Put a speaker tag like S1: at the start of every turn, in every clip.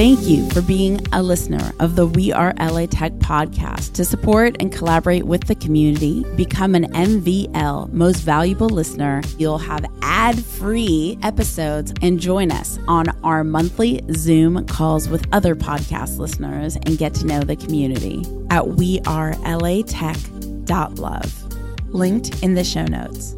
S1: Thank you for being a listener of the We Are LA Tech podcast. To support and collaborate with the community, become an MVL Most Valuable Listener. You'll have ad free episodes and join us on our monthly Zoom calls with other podcast listeners and get to know the community at wearelatech.love. Linked in the show notes.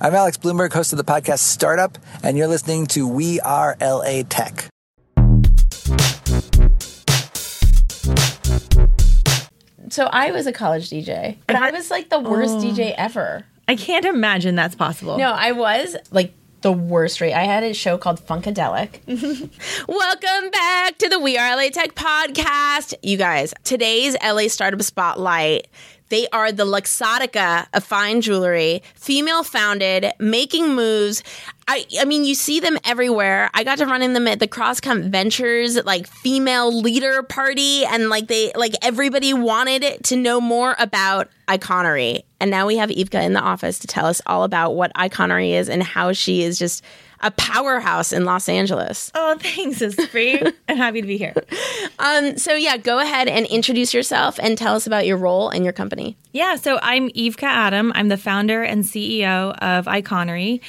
S2: I'm Alex Blumberg, host of the podcast Startup, and you're listening to We Are LA Tech.
S1: So I was a college DJ, and I uh-huh. was like the worst DJ oh. ever.
S3: I can't imagine that's possible.
S1: No, I was like the worst rate. I had a show called Funkadelic. Welcome back to the We Are LA Tech podcast. You guys, today's LA Startup Spotlight. They are the Luxottica of fine jewelry, female founded, making moves. I, I mean, you see them everywhere. I got to run in them at the Crosscut Ventures like female leader party, and like they like everybody wanted to know more about iconery. And now we have Ivka in the office to tell us all about what iconery is and how she is just a powerhouse in Los Angeles.
S3: Oh, thanks, Espree. I'm happy to be here.
S1: Um, so yeah, go ahead and introduce yourself and tell us about your role and your company.
S3: Yeah, so I'm Ivka Adam. I'm the founder and CEO of Iconery.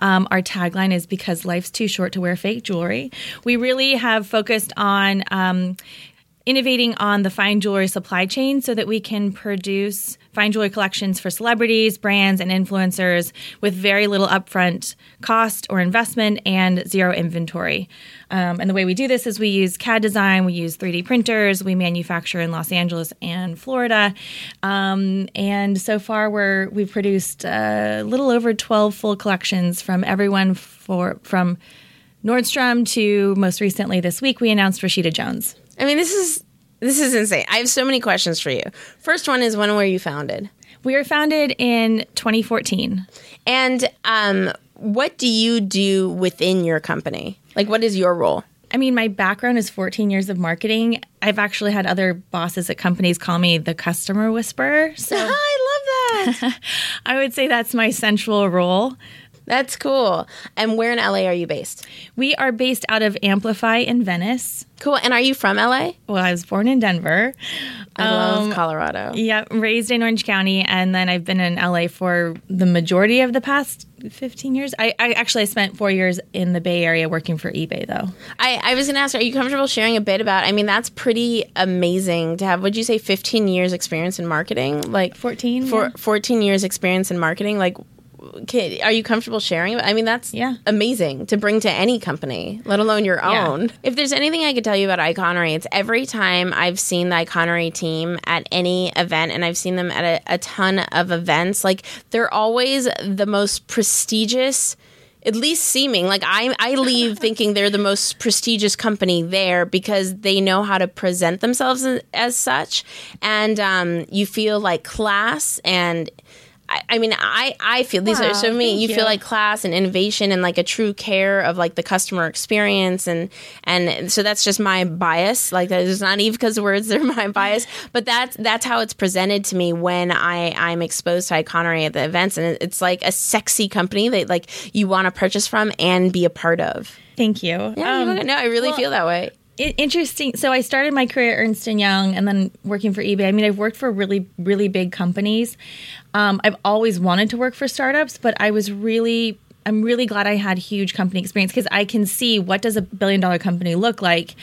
S3: Um, our tagline is because life's too short to wear fake jewelry. We really have focused on um, innovating on the fine jewelry supply chain so that we can produce fine jewelry collections for celebrities, brands, and influencers with very little upfront cost or investment and zero inventory. Um, and the way we do this is we use CAD design, we use 3D printers, we manufacture in Los Angeles and Florida. Um, and so far, we're we've produced a little over 12 full collections from everyone for from Nordstrom to most recently this week we announced Rashida Jones.
S1: I mean, this is this is insane. I have so many questions for you. First one is when were you founded?
S3: We were founded in 2014.
S1: And um, what do you do within your company? Like, what is your role?
S3: I mean, my background is 14 years of marketing. I've actually had other bosses at companies call me the customer whisperer. So
S1: I love that.
S3: I would say that's my central role.
S1: That's cool. And where in LA are you based?
S3: We are based out of Amplify in Venice.
S1: Cool. And are you from LA?
S3: Well, I was born in Denver.
S1: I love um, Colorado.
S3: Yeah, raised in Orange County, and then I've been in LA for the majority of the past 15 years. I, I actually I spent four years in the Bay Area working for eBay, though.
S1: I, I was going to ask, are you comfortable sharing a bit about? I mean, that's pretty amazing to have. Would you say 15 years experience in marketing? Like
S3: 14,
S1: For
S3: yeah.
S1: 14 years experience in marketing. Like, can, are you comfortable sharing? I mean, that's
S3: Yeah.
S1: amazing to bring to any company, let alone your
S3: Yeah.
S1: own. If there's anything I could tell you about Iconery, it's every time I've seen the Iconery team at any event, and I've seen them at a, a ton of events, like they're always the most prestigious. At least seeming like I, I leave thinking they're the most prestigious company there because they know how to present themselves as, as such, and um, you feel like class and I, I mean, I, I feel these are
S3: Wow,
S1: so me. You,
S3: you.
S1: feel like class and innovation and like a true care of like the customer experience and and so that's just my bias. Like it's not even because words they're my bias, but that's that's how it's presented to me when I I'm exposed to Iconery at the events, and it's like a sexy company that like you want to purchase from and be a part of.
S3: Thank you.
S1: Yeah,
S3: Um,
S1: no, I really
S3: well,
S1: feel that way.
S3: I- interesting. So I started my career at Ernst and Young, and then working for eBay. I mean, I've worked for really, really big companies. Um, I've always wanted to work for startups, but I was really, I'm really glad I had huge company experience because I can see what does a billion dollar company look like.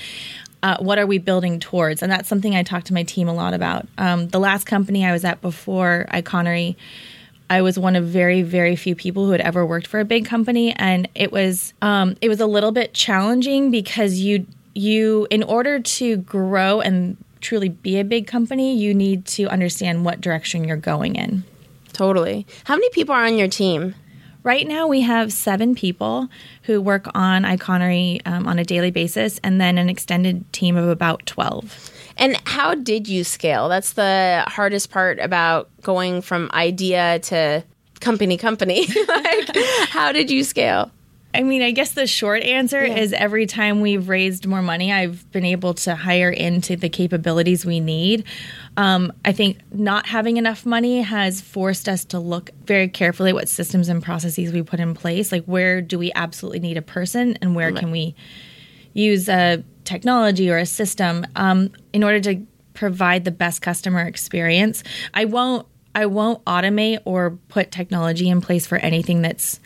S3: Uh, what are we building towards? And that's something I talk to my team a lot about. Um, the last company I was at before Iconery, I was one of very, very few people who had ever worked for a big company, and it was um, it was a little bit challenging because you you in order to grow and truly be a big company, you need to understand what direction you're going in.
S1: Totally. How many people are on your team?
S3: Right now, we have seven people who work on Iconery um, on a daily basis, and then an extended team of about twelve.
S1: And how did you scale? That's the hardest part about going from idea to company company. like how did you scale?
S3: I mean, I guess the short answer is every time we've raised more money, I've been able to hire into the capabilities we need. Um, I think not having enough money has forced us to look very carefully at what systems and processes we put in place. Like, where do we absolutely need a person, and where can we use a technology or a system um, in order to provide the best customer experience. I won't I won't automate or put technology in place for anything that's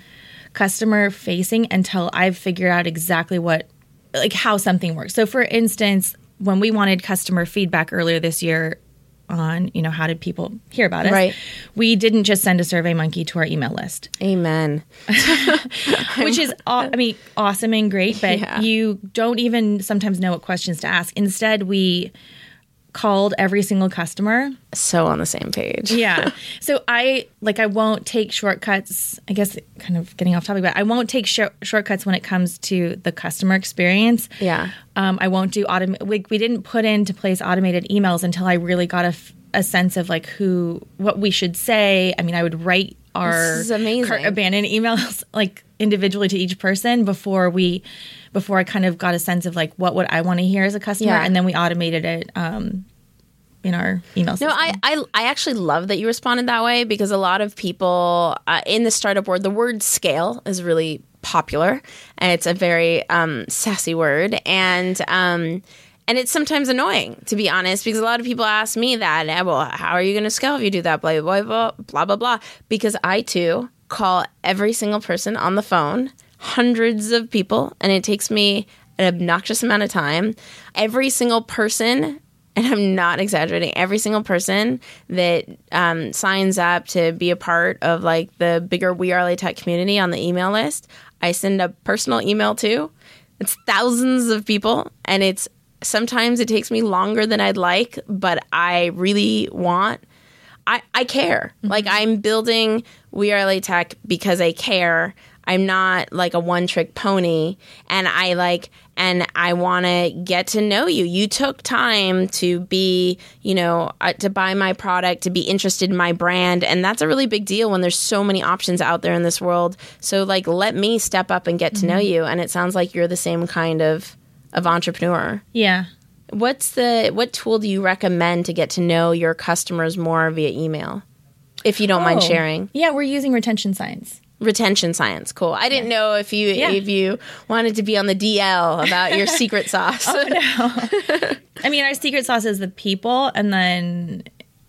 S3: customer facing until I've figured out exactly what like how something works. So for instance, when we wanted customer feedback earlier this year on, you know, how did people hear about us?
S1: Right.
S3: We didn't just send a survey monkey to our email list,
S1: Amen.
S3: which is aw- I mean awesome and great, but
S1: Yeah.
S3: you don't even sometimes know what questions to ask. Instead, we called every single customer
S1: So on the same page.
S3: yeah. So I like I won't take shortcuts. I guess kind of getting off topic, but I won't take shor- shortcuts when it comes to the customer experience.
S1: Yeah.
S3: Um, I won't do autom. We, we didn't put into place automated emails until I really got a, f- a sense of like who what we should say. I mean, I would write our
S1: This is amazing.
S3: cart abandoned emails like individually to each person before we before I kind of got a sense of like what would I want to hear as a customer,
S1: Yeah.
S3: and then we automated it um, in our email.
S1: No. I, I I actually love that you responded that way because a lot of people uh, in the startup world, the word scale is really popular, and it's a very um, sassy word, and um, and it's sometimes annoying to be honest because a lot of people ask me that. Well, how are you going to scale if you do that? Blah blah blah blah blah blah. Because I too call every single person on the phone, hundreds of people, and it takes me an obnoxious amount of time. Every single person and I'm not exaggerating. Every single person that um, signs up to be a part of like the bigger We Are LA Tech community on the email list, I send a personal email to. It's thousands of people, and it's sometimes it takes me longer than I'd like, but I really want. I, I care. Like I'm building We Are LA Tech because I care. I'm not like a one trick pony and I like and I want to get to know you. You took time to be, you know, uh, to buy my product, to be interested in my brand, and that's a really big deal when there's so many options out there in this world. So like let me step up and get to know you and it sounds like you're the same kind of of entrepreneur.
S3: yeah.
S1: What's the what tool do you recommend to get to know your customers more via email? If you don't mind
S3: Oh.
S1: sharing.
S3: Yeah, we're using retention science.
S1: Retention science. Cool. I didn't know if you
S3: Yeah.
S1: if you wanted to be on the DL about your secret sauce. oh no!
S3: I mean, our secret sauce is the people, and then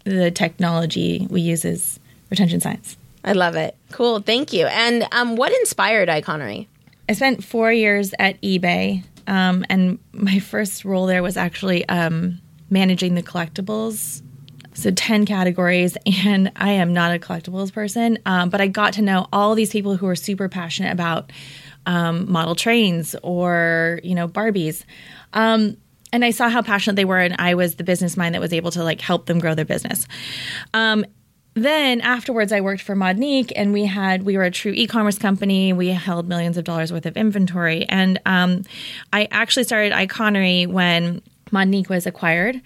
S3: the technology we use is retention science.
S1: I love it. Cool. Thank you. And um, what inspired Iconery?
S3: I spent four years at eBay, um, and my first role there was actually um, managing the collectibles. So, 10 categories, and I am not a collectibles person, um, but I got to know all these people who are super passionate about um, model trains or, you know, Barbies. Um, and I saw how passionate they were, and I was the business mind that was able to like help them grow their business. Um, then afterwards, I worked for Modnique, and we had we were a true e-commerce company. We held millions of dollars worth of inventory, and um, I actually started Iconery when Modnique was acquired,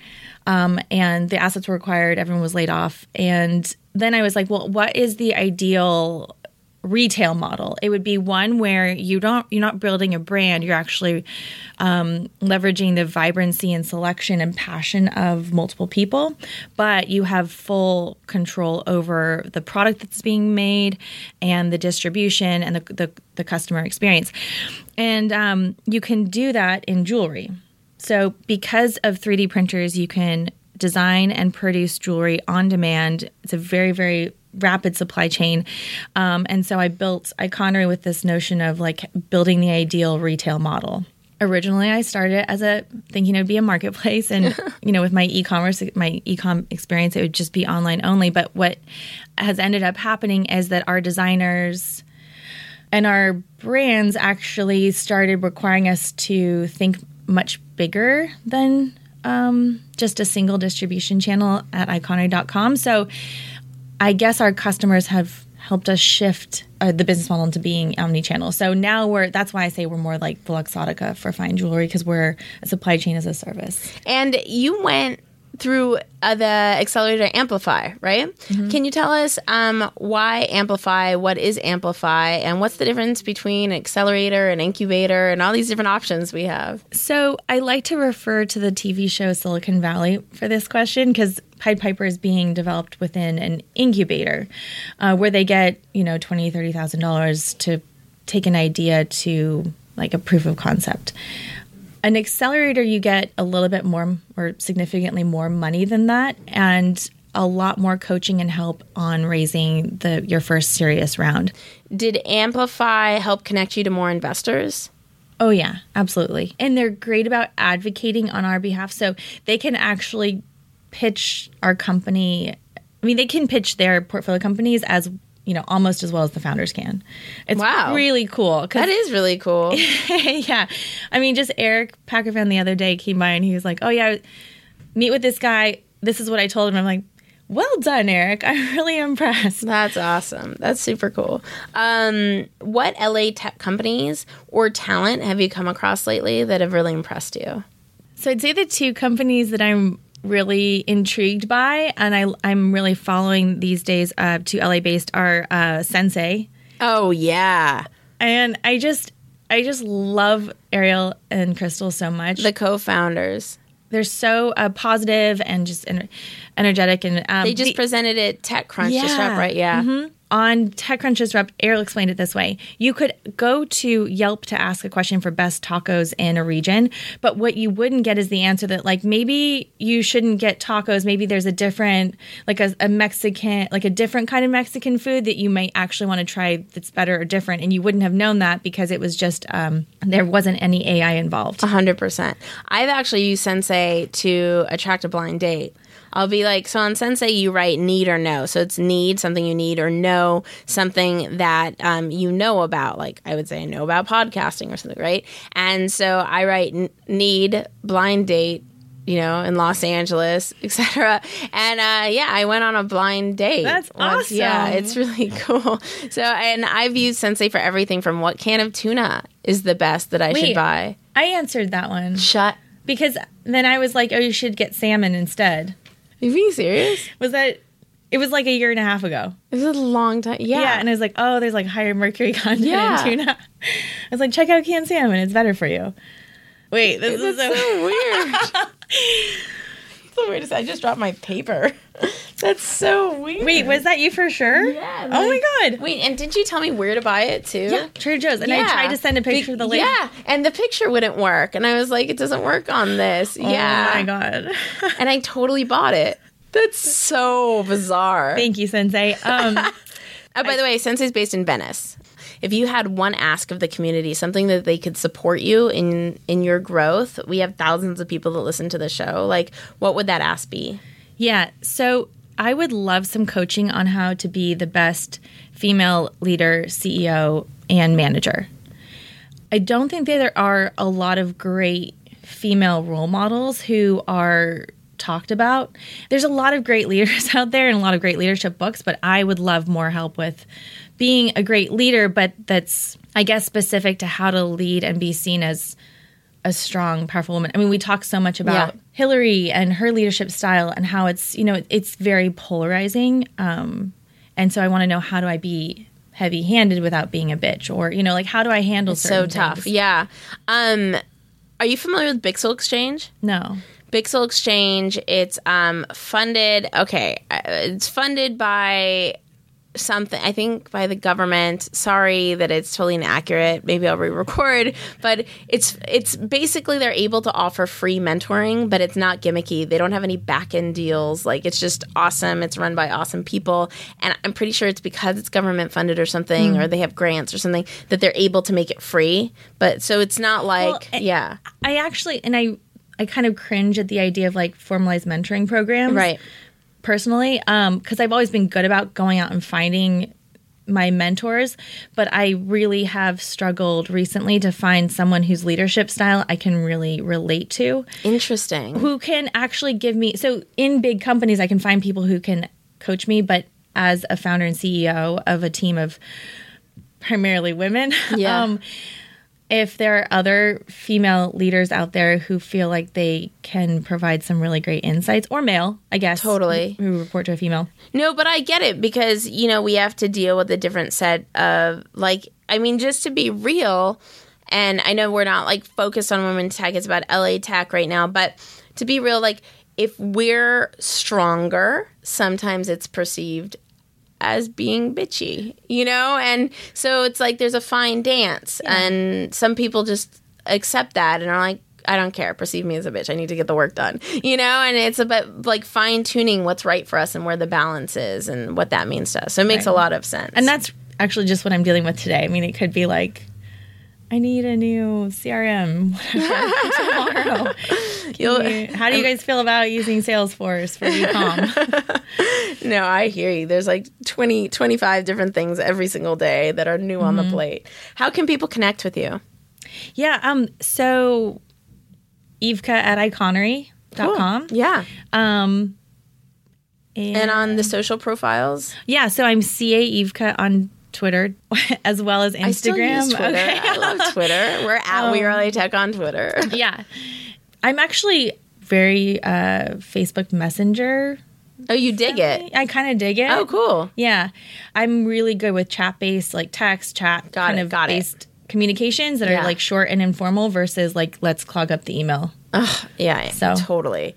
S3: um, and the assets were acquired. Everyone was laid off, and then I was like, well, what is the ideal retail model. It would be one where you don't you're not building a brand. You're actually um, leveraging the vibrancy and selection and passion of multiple people but you have full control over the product that's being made and the distribution and the, the, the customer experience. And um, you can do that in jewelry. So because of 3d printers you can design and produce jewelry on demand. It's a very very rapid supply chain. Um, and so I built Iconery with this notion of like building the ideal retail model. Originally, I started as a thinking it would be a marketplace, and you know, with my e-commerce, my e-com experience, it would just be online only. But what has ended up happening is that our designers and our brands actually started requiring us to think much bigger than um, just a single distribution channel at iconery.com. So I guess our customers have helped us shift uh, the business model into being omni-channel. So now we're that's why I say we're more like Luxottica for fine jewelry because we're a supply chain as a service.
S1: And you went through uh, the accelerator Amplify, right? Can you tell us um, why Amplify? What is Amplify? And what's the difference between accelerator and incubator and all these different options we have?
S3: So I like to refer to the TV show Silicon Valley for this question because Pied Piper is being developed within an incubator uh, where they get you know twenty thirty thousand dollars to take an idea to like a proof of concept. An accelerator, you get a little bit more or significantly more money than that, and a lot more coaching and help on raising the your first serious round.
S1: Did Amplify help connect you to more investors?
S3: Oh yeah, absolutely. And they're great about advocating on our behalf so they can actually pitch our company. I mean, they can pitch their portfolio companies as you know almost as well as the founders can. It's
S1: Wow.
S3: really cool.
S1: That is really cool.
S3: yeah. I mean, just Eric Pakravan the other day came by and he was like, "Oh yeah, meet with this guy. This is what I told him." I'm like, "Well done, Eric. I'm really impressed."
S1: That's awesome. That's super cool. Um, what LA tech companies or talent have you come across lately that have really impressed you?
S3: So I'd say the two companies that I'm really intrigued by and I, I'm really following these days, uh, two LA based, are uh, Sensay.
S1: Oh yeah,
S3: And I just, I just love Ariel and Crystal so much.
S1: the co-founders.
S3: They're so uh, positive and just ener- energetic, and um,
S1: They just
S3: the-
S1: presented it TechCrunch
S3: Yeah.
S1: Disrupt, right? Yeah.
S3: Mm-hmm. On TechCrunch Disrupt, Ariel explained it this way. You could go to Yelp to ask a question for best tacos in a region, but what you wouldn't get is the answer that, like, maybe you shouldn't get tacos. Maybe there's a different, like a, a Mexican, like a different kind of Mexican food that you might actually want to try that's better or different. And you wouldn't have known that because it was just, um, there wasn't any AI involved.
S1: A hundred percent. I've actually used Sensay to attract a blind date. I'll be like, so on Sensay, you write need or no. So it's need, something you need, or no, something that um, you know about. Like I would say, I know about podcasting or something, right? And so I write n- need, blind date, you know, in Los Angeles, etc. And uh, yeah, I went on a blind date.
S3: That's
S1: once. Yeah, it's really cool. So, and I've used Sensay for everything from what can of tuna is the best that I should buy.
S3: I answered that one
S1: Shut
S3: because then I was like, oh, you should get salmon instead.
S1: Are you being serious?
S3: Was that, it was like a year and a half ago.
S1: It was a long time. Yeah.
S3: Yeah. and I was like, oh, there's like higher mercury content
S1: Yeah.
S3: in tuna. I was like, check out canned salmon; it's better for you. Wait, this is so.
S1: so weird. The weirdest. I just dropped my paper. That's so weird.
S3: Wait, was that you for sure?
S1: Yeah,
S3: Oh my god.
S1: Wait, and did you tell me where to buy it too?
S3: Yeah, Trader Joe's, and I tried to send a picture
S1: Be-
S3: of the lady.
S1: Yeah, and the picture wouldn't work, and I was like, it doesn't work on this. yeah.
S3: Oh my god.
S1: And I totally bought it. That's so bizarre.
S3: Thank you, Sensay. Um,
S1: Oh, by the way, Sensay's based in Venice. If you had one ask of the community, something that they could support you in in your growth, we have thousands of people that listen to the show. Like, what would that ask be?
S3: yeah. So I would love some coaching on how to be the best female leader, CEO, and manager. I don't think that there are a lot of great female role models who are talked about. There's a lot of great leaders out there and a lot of great leadership books, but I would love more help with being a great leader, but that's, I guess, specific to how to lead and be seen as a strong, powerful woman. I mean, we talk so much about
S1: Yeah.
S3: Hillary and her leadership style and how it's, you know, it's very polarizing. Um, and so I want to know how do I be heavy handed without being a bitch or, you know, like how do I handle
S1: So
S3: certain
S1: tough.
S3: things?
S1: Yeah. Um, are you familiar with Bixel Exchange?
S3: No.
S1: Bixel Exchange. It's um, funded. Okay, uh, it's funded by something. I think by the government. Sorry that it's totally inaccurate. Maybe I'll re-record. But it's it's basically they're able to offer free mentoring, but it's not gimmicky. They don't have any back end deals. Like it's just awesome. It's run by awesome people, and I'm pretty sure it's because it's government funded or something, or mm. they have grants or something that they're able to make it free. But so it's not like
S3: I-
S1: yeah,
S3: I actually, and I, I kind of cringe at the idea of like formalized mentoring programs.
S1: right.
S3: Personally um because i've always been good about going out and finding my mentors but i really have struggled recently to find someone whose leadership style i can really relate to
S1: Interesting.
S3: who can actually give me so in big companies i can find people who can coach me but as a founder and ceo of a team of primarily women
S1: Yeah.
S3: um if there are other female leaders out there who feel like they can provide some really great insights or male i guess
S1: Totally.
S3: who report to a female
S1: No, but I get it because, you know, we have to deal with a different set of, like, I mean, just to be real, and I know we're not like focused on women tech, it's about LA tech right now, but to be real, like, if we're stronger, sometimes it's perceived as being bitchy, you know? And so it's like there's a fine dance, and some people just accept that and are like, I don't care. Perceive me as a bitch. I need to get the work done. You know, and it's about like fine tuning what's right for us and where the balance is and what that means to us. So it makes
S3: Right.
S1: a lot of sense.
S3: And that's actually just what I'm dealing with today. I mean, it could be like, I need a new CRM tomorrow. You- how do you guys feel about using Salesforce for ecom?
S1: no, I hear you. There's like 20, 25 different things every single day that are new on the
S3: Mm-hmm.
S1: plate. How can people connect with you?
S3: yeah. Um. So, Ivka at iconery.com.
S1: Yeah.
S3: Um. And,
S1: And on the social profiles,
S3: yeah, so I'm CA Ivka on Twitter as well as Instagram.
S1: I still use Twitter.
S3: Okay.
S1: I love Twitter. We're at We Are LA Tech on Twitter.
S3: yeah. I'm actually very uh, Facebook Messenger.
S1: Oh, you dig it?
S3: I kind of dig it.
S1: Oh, cool.
S3: Yeah. I'm really good with chat based, like text, chat
S1: Got
S3: kind
S1: it,
S3: of
S1: got it.
S3: based communications that
S1: Yeah.
S3: are like short and informal versus like let's clog up the email.
S1: Yeah,
S3: So-
S1: totally.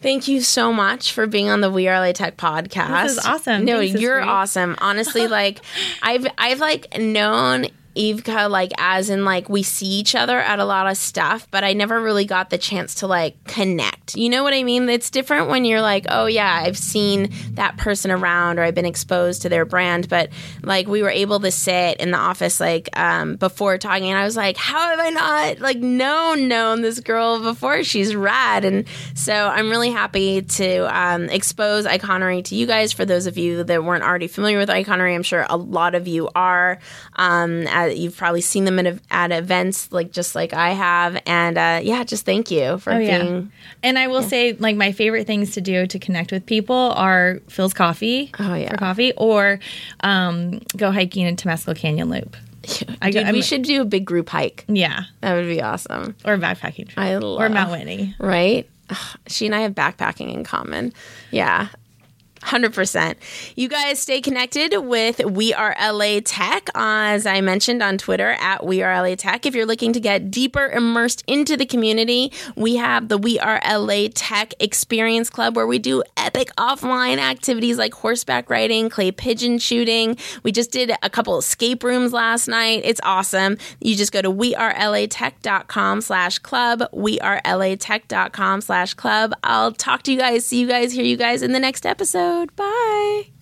S1: Thank you so much for being on the We Are LA Tech podcast.
S3: This is awesome.
S1: No,
S3: Thanks,
S1: you're awesome. Honestly, like I've I've like known Ivka like as in like we see each other at a lot of stuff, but I never really got the chance to like connect. You know what I mean? It's different when you're like, oh yeah, I've seen that person around or I've been exposed to their brand, but like we were able to sit in the office like um, before talking, and I was like, how have I not like known known this girl before? She's rad, and so I'm really happy to um, expose Iconery to you guys. For those of you that weren't already familiar with Iconery, I'm sure a lot of you are. Um, uh, you've probably seen them at, at events, like just like I have, and uh, yeah, just thank you for
S3: Oh, yeah.
S1: being.
S3: And I will say, like, my favorite things to do to connect with people are Philz Coffee
S1: Oh, yeah.
S3: for coffee or um, go hiking in Temescal Canyon Loop. I
S1: Dude,
S3: I'm-
S1: we should do a big group hike.
S3: Yeah.
S1: That would be awesome,
S3: Or backpacking. trip.
S1: I love, or
S3: Mount Whitney.
S1: right? She and I have backpacking in common. Yeah. 100%. You guys stay connected with We Are LA Tech, as I mentioned on Twitter at We Are LA Tech. If you're looking to get deeper immersed into the community, we have the We Are LA Tech Experience Club where we do epic offline activities like horseback riding, clay pigeon shooting. We just did a couple escape rooms last night. It's awesome. You just go to wearelatech.com slash club, wearelatech.com slash club. I'll talk to you guys, see you guys, hear you guys in the next episode. Bye.